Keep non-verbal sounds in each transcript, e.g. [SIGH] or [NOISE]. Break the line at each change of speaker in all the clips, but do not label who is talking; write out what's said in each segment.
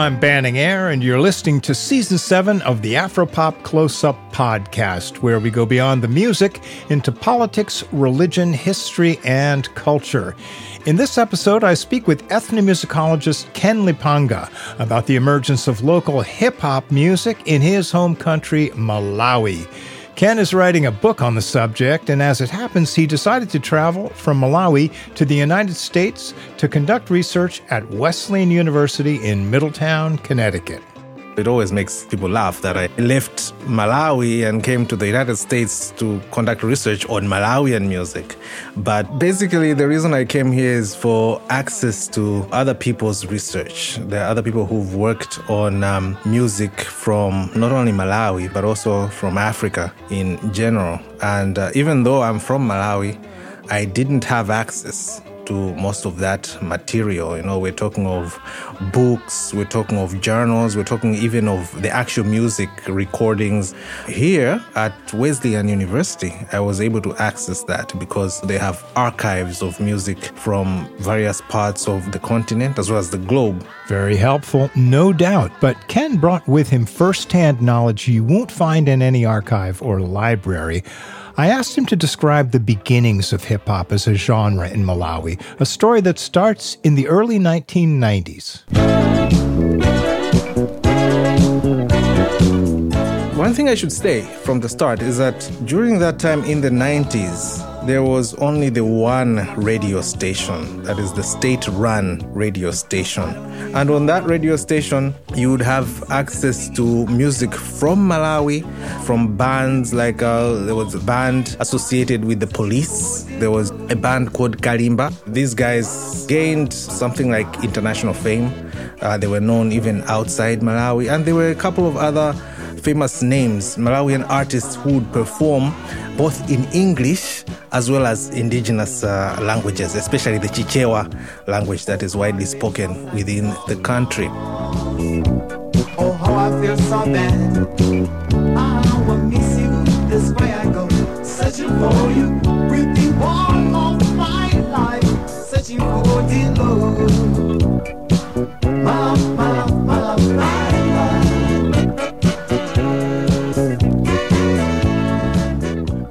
I'm Banning Eyre, and you're listening to Season 7 of the Afropop Close Up podcast, where we go beyond the music into politics, religion, history, and culture. In this episode, I speak with ethnomusicologist Ken Lipenga about the emergence of local hip hop music in his home country, Malawi. Ken is writing a book on the subject, and as it happens, he decided to travel from Malawi to the United States to conduct research at Wesleyan University in Middletown, Connecticut.
It always makes people laugh that I left Malawi and came to the United States to conduct research on Malawian music. But basically, the reason I came here is for access to other people's research. There are other people who've worked on um, music from not only Malawi, but also from Africa in general. And uh, even though I'm from Malawi, I didn't have access to most of that material. You know, we're talking of books, we're talking of journals, we're talking even of the actual music recordings. Here at Wesleyan University, I was able to access that because they have archives of music from various parts of the continent as well as the globe.
Very helpful, no doubt. But Ken brought with him firsthand knowledge you won't find in any archive or library. I asked him to describe the beginnings of hip hop as a genre in Malawi, a story that starts in the early 1990s.
One thing I should say from the start is that during that time in the 90s, there was only the one radio station, that is the state run radio station. And on that radio station, you would have access to music from Malawi, from bands like uh, there was a band associated with the police, there was a band called Kalimba. These guys gained something like international fame. Uh, they were known even outside Malawi, and there were a couple of other famous names, Malawian artists who would perform both in English as well as indigenous uh, languages, especially the Chichewa language that is widely spoken within the country. Oh, how I feel so bad. You.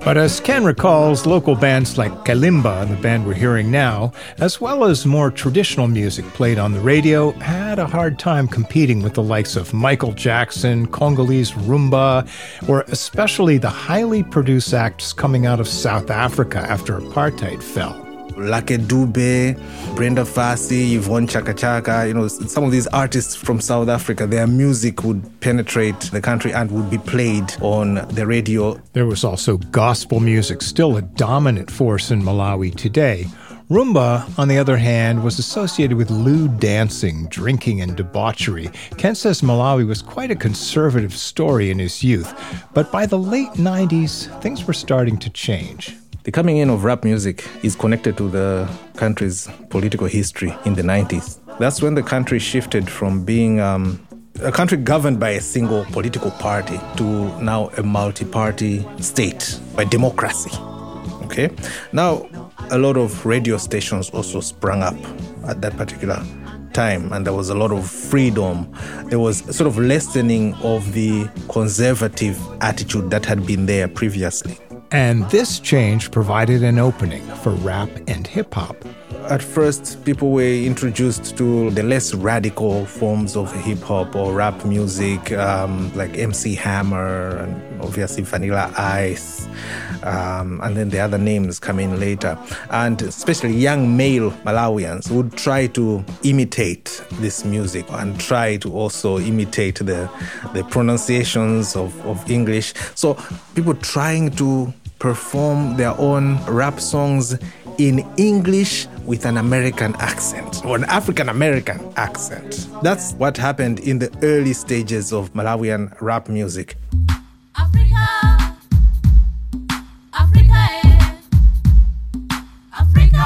But as Ken recalls, local bands like Kalimba, the band we're hearing now, as well as more traditional music played on the radio, had a hard time competing with the likes of Michael Jackson, Congolese rumba, or especially the highly produced acts coming out of South Africa after apartheid fell.
Lucky Dube, Brenda Fassie, Yvonne Chaka Chaka, you know, some of these artists from South Africa, their music would penetrate the country and would be played on the radio.
There was also gospel music, still a dominant force in Malawi today. Rumba, on the other hand, was associated with lewd dancing, drinking, and debauchery. Ken says Malawi was quite a conservative story in his youth, but by the late 90s, things were starting to change.
The coming in of rap music is connected to the country's political history in the 90s. That's when the country shifted from being um, a country governed by a single political party to now a multi party state, by democracy. Okay? Now, a lot of radio stations also sprung up at that particular time, and there was a lot of freedom. There was sort of lessening of the conservative attitude that had been there previously.
And this change provided an opening for rap and hip hop.
At first, people were introduced to the less radical forms of hip hop or rap music, um, like MC Hammer and obviously Vanilla Ice. Um, and then the other names come in later. And especially young male Malawians would try to imitate this music and try to also imitate the, the pronunciations of, of English. So people trying to perform their own rap songs in English with an American accent or an African American accent. That's what happened in the early stages of Malawian rap music. Africa, Africa, eh? Africa,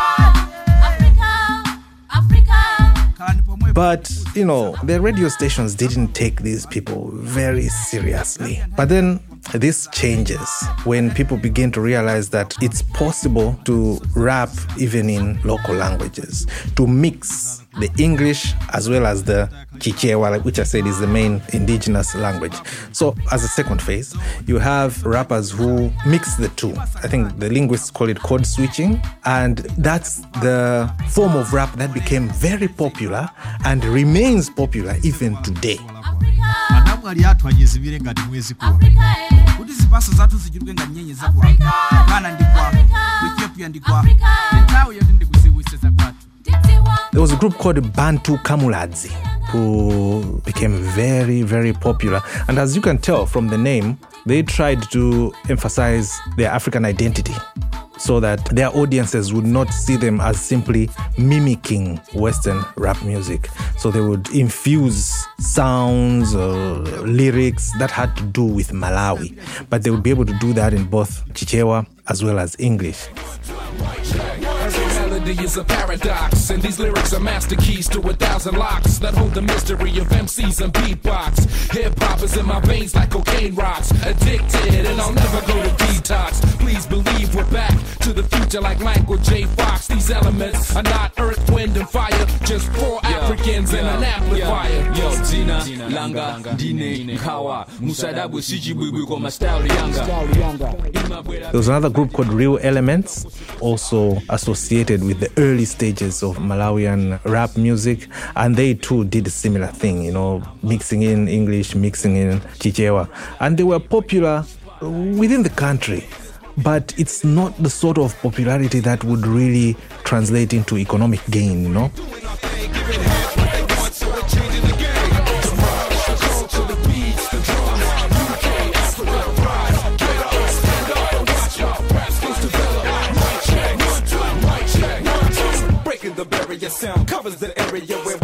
Africa, But, you know, the radio stations didn't take these people very seriously. But then this changes when people begin to realize that it's possible to rap even in local languages, to mix the English as well as the Chichewa, which I said is the main indigenous language. So, as a second phase, you have rappers who mix the two. I think the linguists call it code switching, and that's the form of rap that became very popular and remains popular even today. Kuti zipaso zathu zichuluke nga nyenyeza kwako ghana ndi kwako ethiopia ndi kwako nthawi yoti ndikuziwisisa kwathu. There was a group called Bantu Kamuladzi who became very, very popular. And as you can tell from the name, they tried to emphasize their African identity so that their audiences would not see them as simply mimicking Western rap music. So they would infuse sounds or lyrics that had to do with Malawi, but they would be able to do that in both Chichewa as well as English is a paradox, and these lyrics are master keys to a thousand locks that hold the mystery of MCs and beatbox. Hip hop is in my veins like cocaine rocks. Addicted, and I'll never go to detox. Please believe we're back to the future like Michael J. Fox. These elements are not earth, wind, and fire, just four yo, Africans yo, and an amplifier. Yo, yo Zina, Langa, Dine, Kawa, Musadabu, Sijibwe, my style, There was another group called Real Elements, also associated with with the early stages of Malawian rap music, and they too did a similar thing, you know, mixing in English, mixing in Chichewa, and they were popular within the country. But it's not the sort of popularity that would really translate into economic gain, you know. sound covers the area where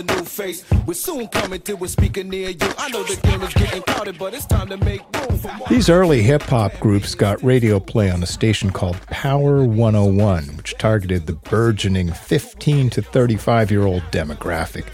a new face. We're soon coming to a speaker near you. I know the game is getting crowded, but it's time to make room for more.
These early hip hop groups got radio play on a station called Power 101, which targeted the burgeoning 15 to 35 year old demographic.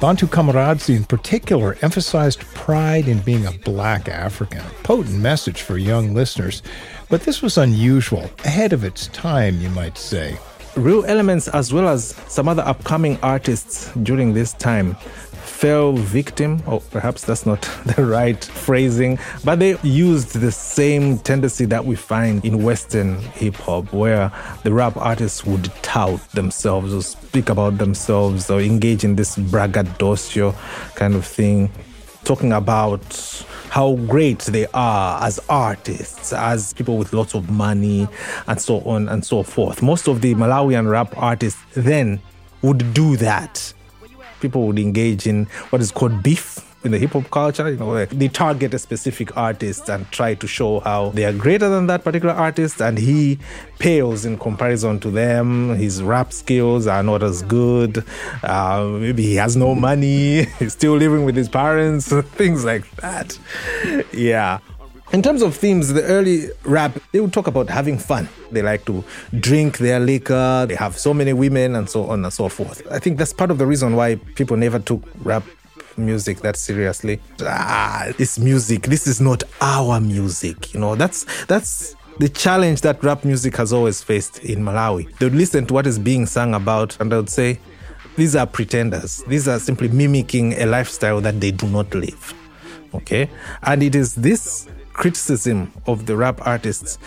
Bantu Kamaradzi, in particular, emphasized pride in being a black African, a potent message for young listeners. But this was unusual, ahead of its time, you might say.
Real Elements, as well as some other upcoming artists during this time, fell victim, or perhaps that's not [LAUGHS] the right phrasing, but they used the same tendency that we find in Western hip hop, where the rap artists would tout themselves or speak about themselves or engage in this braggadocio kind of thing, talking about how great they are as artists, as people with lots of money, and so on and so forth. Most of the Malawian rap artists then would do that. People would engage in what is called beef in the hip hop culture, you know, they target a specific artist and try to show how they are greater than that particular artist, and he pales in comparison to them. His rap skills are not as good. Uh, maybe he has no money. [LAUGHS] He's still living with his parents. [LAUGHS] Things like that. Yeah. In terms of themes, the early rap, they would talk about having fun. They like to drink their liquor, they have so many women, and so on and so forth. I think that's part of the reason why people never took rap music that seriously. Ah, this music, this is not our music. You know, that's that's the challenge that rap music has always faced in Malawi. They would listen to what is being sung about and they would say, these are pretenders. These are simply mimicking a lifestyle that they do not live. Okay? And it is this criticism of the rap artists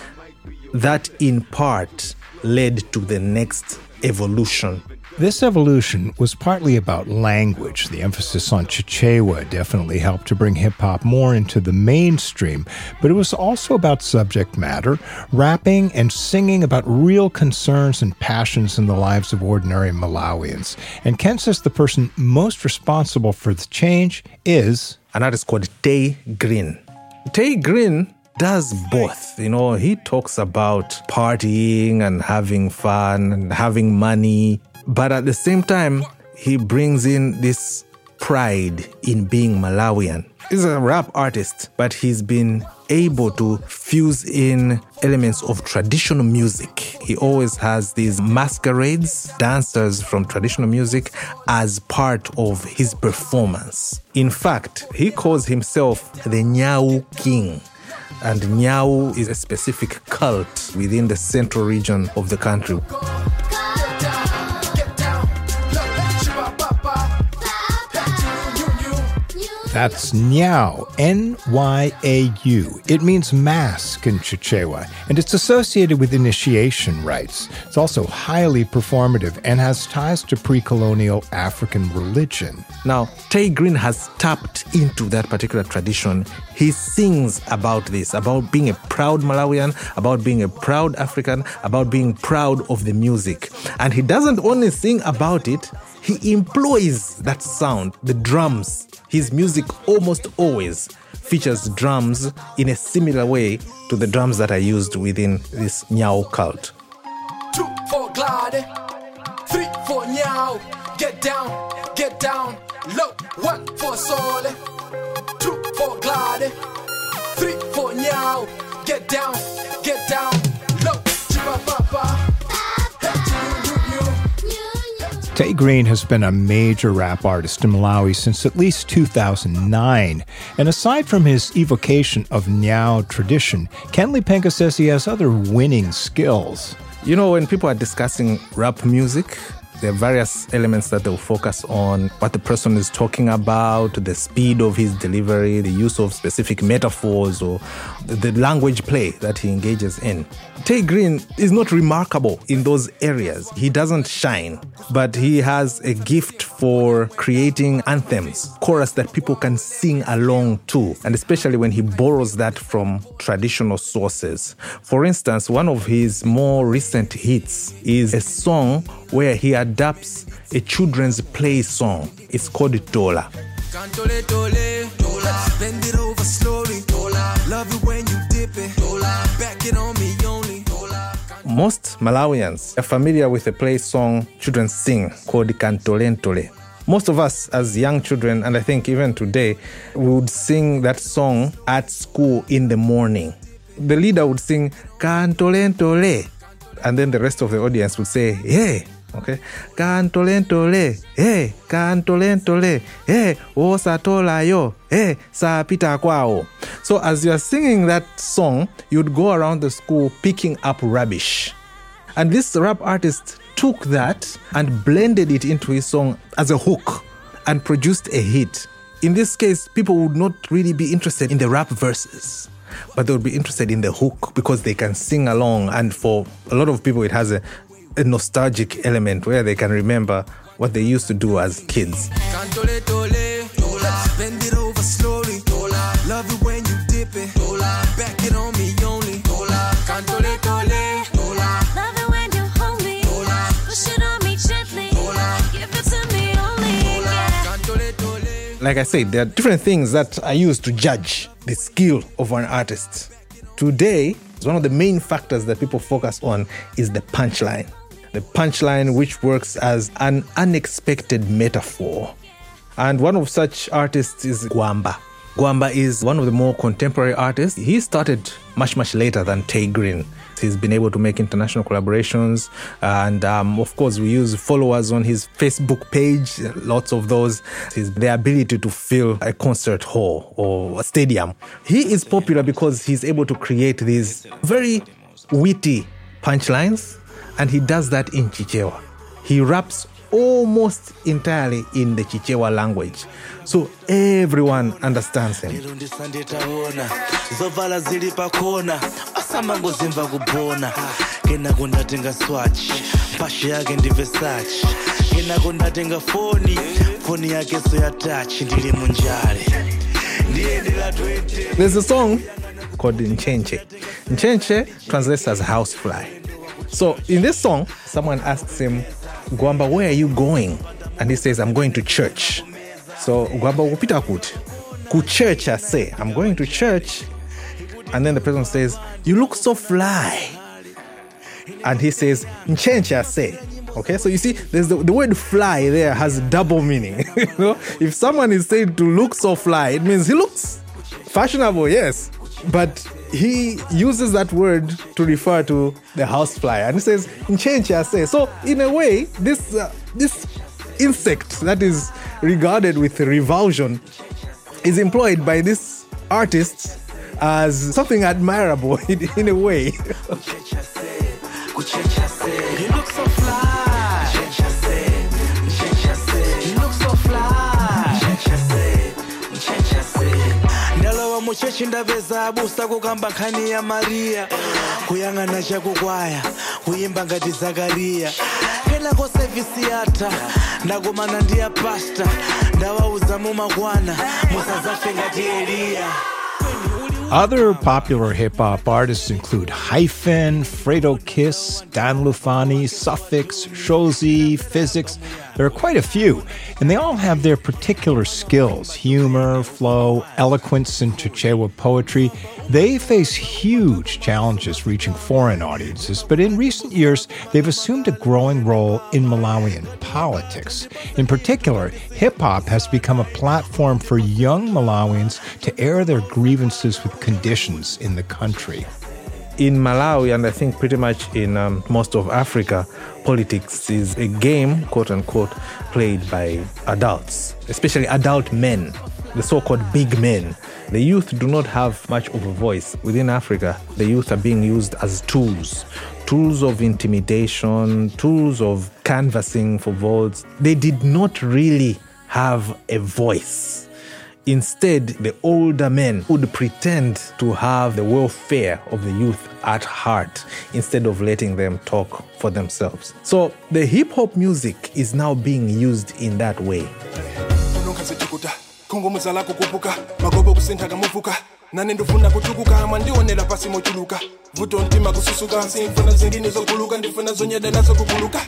that in part led to the next evolution
this evolution was partly about language. The emphasis on Chichewa definitely helped to bring hip hop more into the mainstream, but it was also about subject matter, rapping and singing about real concerns and passions in the lives of ordinary Malawians. And Ken says the person most responsible for the change is.
An artist called Tay Grin. Tay Grin does both. You know, he talks about partying and having fun and having money but at the same time, he brings in this pride in being Malawian. He's a rap artist, but he's been able to fuse in elements of traditional music. He always has these masquerades, dancers from traditional music, as part of his performance. In fact, he calls himself the Nyau King. And Nyau is a specific cult within the central region of the country.
That's Nyau, N Y A U. It means mask in Chichewa, and it's associated with initiation rites. It's also highly performative and has ties to pre colonial African religion.
Now, Tay Grin has tapped into that particular tradition. He sings about this, about being a proud Malawian, about being a proud African, about being proud of the music. And he doesn't only sing about it, he employs that sound, the drums. His music almost always features drums in a similar way to the drums that are used within this Nyau cult.
Two for glide, three for Nyau. Get down, get down, low. One for soul, two for glide, three for Nyau. Get down, get down,
Tay Grin has been a major rap artist in Malawi since at least 2009. And aside from his evocation of Nyau tradition, Ken Lipenga says he has other winning skills.
You know, when people are discussing rap music, there are various elements that they'll focus on what the person is talking about, the speed of his delivery, the use of specific metaphors, or the language play that he engages in. Tay Grin is not remarkable in those areas. He doesn't shine, but he has a gift for creating anthems, chorus that people can sing along to, and especially when he borrows that from traditional sources. For instance, one of his more recent hits is a song where he adapts a children's play song. It's called Dola. Bend it over slowly. Love it when you dip it. Back it on me only. Most Malawians are familiar with a play song children sing called Kantolentole. Most of us, as young children, and I think even today, we would sing that song at school in the morning. The leader would sing Kantolentole, and then the rest of the audience would say, Hey, okay? Hey eh, eh, eh, sapita kwao. So as you are singing that song you'd go around the school picking up rubbish. And this rap artist took that and blended it into his song as a hook and produced a hit. In this case people would not really be interested in the rap verses but they would be interested in the hook because they can sing along. And for a lot of people it has a, a nostalgic element where they can remember what they used to do as kids. Like I said, there are different things that are used to judge the skill of an artist. Today, one of the main factors that people focus on is the punchline the punchline, which works as an unexpected metaphor. And one of such artists is Gwamba. Gwamba is one of the more contemporary artists. He started much, much later than Tay Grin. He's been able to make international collaborations. And um, of course, we use followers on his Facebook page, lots of those. His, the ability to fill a concert hall or a stadium. He is popular because he's able to create these very witty punchlines and he does that in Chichewa. He raps almost entirely in the Chichewa language. So everyone understands him. There's a song called Nchenche. Nchenche translates as housefly. So in this song, someone asks him, Gwamba, where are you going? And he says, I'm going to church. So Gwamba upita kuti. Ku church I say, I'm going to church. And then the person says, You look so fly. And he says, Nchenche I say. Okay, so you see, there's the, the word fly there has double meaning. [LAUGHS] you know, if someone is saying to look so fly, it means he looks fashionable, yes. but he uses that word to refer to the housefly, and he says say. So in a way, this uh, this insect that is regarded with revulsion is employed by these artists as something admirable [LAUGHS] in, in a way. [LAUGHS]
abusa kukamba nkhani ya mariya kuyang'ana chakukwaya kuyimba ngati zakariya kenako sevisi yatha ndakumana ndi ya pasta mumakwana musazafe ngati eliya.
Other popular hip hop artists include Hyphen, Fredo Kiss, Dan Lufani, Suffix, Shozi, Physics. There are quite a few, and they all have their particular skills humor, flow, eloquence, and Chichewa poetry. They face huge challenges reaching foreign audiences, but in recent years, they've assumed a growing role in Malawian politics. In particular, hip hop has become a platform for young Malawians to air their grievances with conditions in the country.
In Malawi, and I think pretty much in um, most of Africa, politics is a game, quote unquote, played by adults, especially adult men, the so called big men. The youth do not have much of a voice. Within Africa, the youth are being used as tools tools of intimidation, tools of canvassing for votes. They did not really have a voice. Instead, the older men would pretend to have the welfare of the youth at heart instead of letting them talk for themselves. So the hip hop music is now being used in that way. nane ndifuna kutukuka mwandionera pasi mochuluka vuto mtima kususuka simfuna zingine zokuluka ndifuna zokukuluka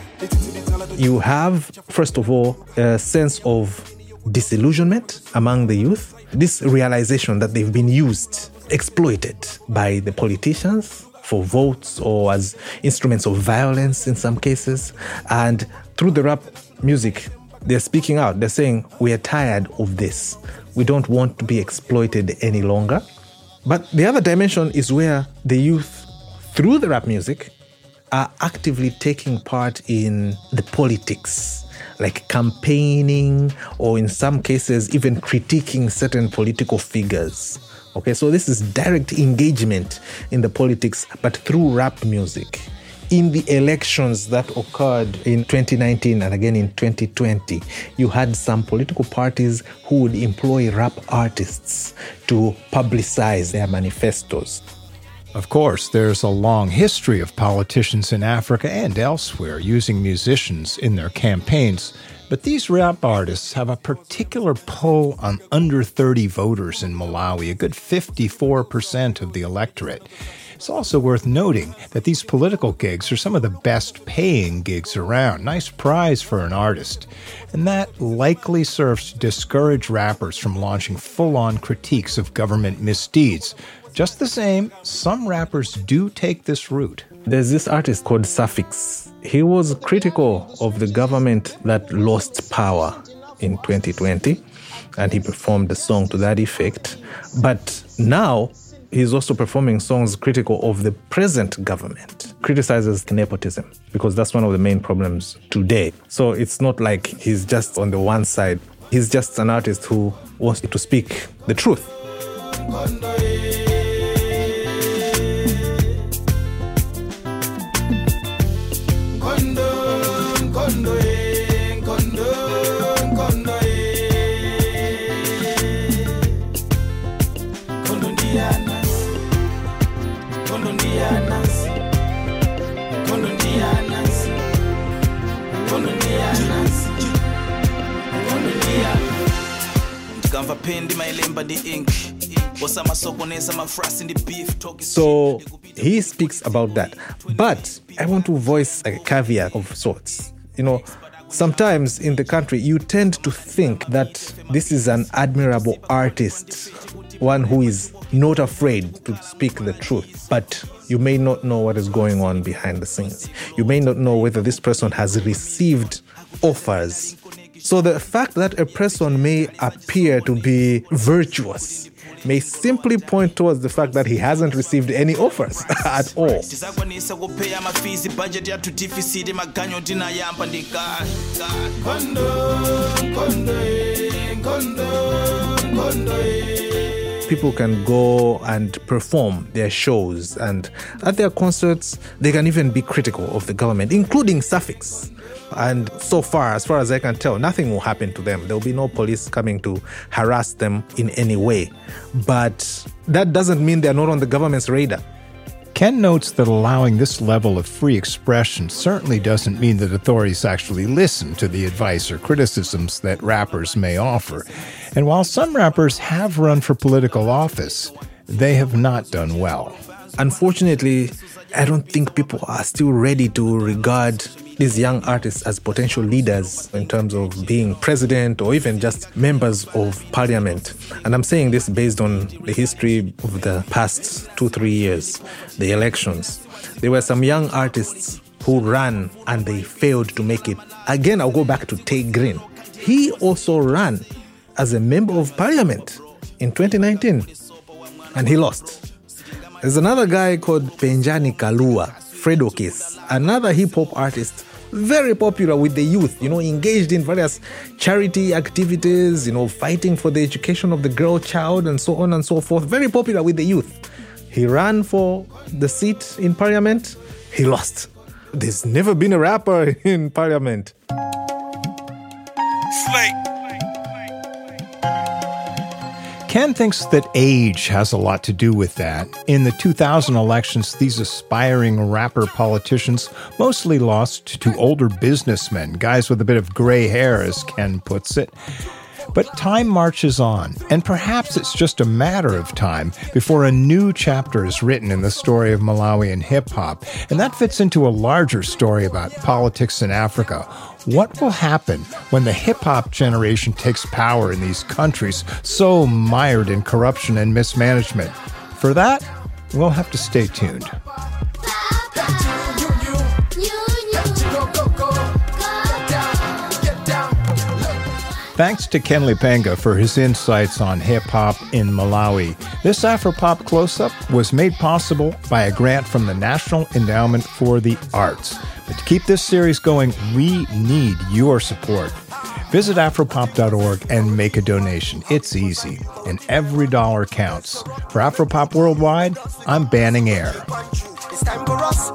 you have first of all a sense of disillusionment among the youth, this realization that they've been used, exploited by the politicians for votes or as instruments of violence in some cases. And through the rap music, they're speaking out. They're saying, We are tired of this. We don't want to be exploited any longer. But the other dimension is where the youth, through the rap music, are actively taking part in the politics like campaigning or in some cases even critiquing certain political figures. Okay, so this is direct engagement in the politics, but through rap music. In the elections that occurred in 2019 and again in 2020, you had some political parties who would employ rap artists to publicize their manifestos.
Of course, there's a long history of politicians in Africa and elsewhere using musicians in their campaigns, but these rap artists have a particular pull on under 30 voters in Malawi, a good 54% of the electorate. It's also worth noting that these political gigs are some of the best paying gigs around. Nice prize for an artist. And that likely serves to discourage rappers from launching full on critiques of government misdeeds, just the same, some rappers do take this route.
There's this artist called Suffix. He was critical of the government that lost power in 2020, and he performed a song to that effect. But now, he's also performing songs critical of the present government, criticizes nepotism, because that's one of the main problems today. So it's not like he's just on the one side, he's just an artist who wants to speak the truth. So he speaks about that. But I want to voice a caveat of sorts. You know, sometimes in the country, you tend to think that this is an admirable artist, one who is not afraid to speak the truth. But you may not know what is going on behind the scenes. You may not know whether this person has received offers so the fact that a person may appear to be virtuous may simply point towards the fact that he hasn't received any offers at all. People can go and perform their shows. And at their concerts they can even be critical of the government including suffix and so far as far as i can tell nothing will happen to them. There will be no police coming to harass them in any way. But that doesn't mean they're not on the government's radar
Ken notes that allowing this level of free expression certainly doesn't mean that authorities actually listen to the advice or criticisms that rappers may offer. And while some rappers have run for political office, they have not done well.
unfortunately, I don't think people are still ready to regard these young artists as potential leaders in terms of being president or even just members of parliament. And I'm saying this based on the history of the past two, three years, the elections. There were some young artists who ran and they failed to make it. Again, I'll go back to Tay Grin. He also ran as a member of parliament in 2019 and he lost. There's another guy called Penjani Kalua, Fredo Kiss, another hip hop artist, very popular with the youth, you know, engaged in various charity activities, you know, fighting for the education of the girl child and so on and so forth. Very popular with the youth. He ran for the seat in parliament, he lost. There's never been a rapper [LAUGHS] in parliament.
Ken thinks that age has a lot to do with that. In the 2000 elections, these aspiring rapper politicians mostly lost to older businessmen, guys with a bit of gray hair, as Ken puts it. But time marches on, and perhaps it's just a matter of time before a new chapter is written in the story of Malawian hip hop. And that fits into a larger story about politics in Africa. What will happen when the hip hop generation takes power in these countries so mired in corruption and mismanagement? For that, we'll have to stay tuned. Thanks to Ken Lipenga for his insights on hip hop in Malawi. This Afropop close up was made possible by a grant from the National Endowment for the Arts. But to keep this series going, we need your support. Visit Afropop.org and make a donation. It's easy, and every dollar counts. For Afropop Worldwide, I'm Banning Eyre.
It's time for us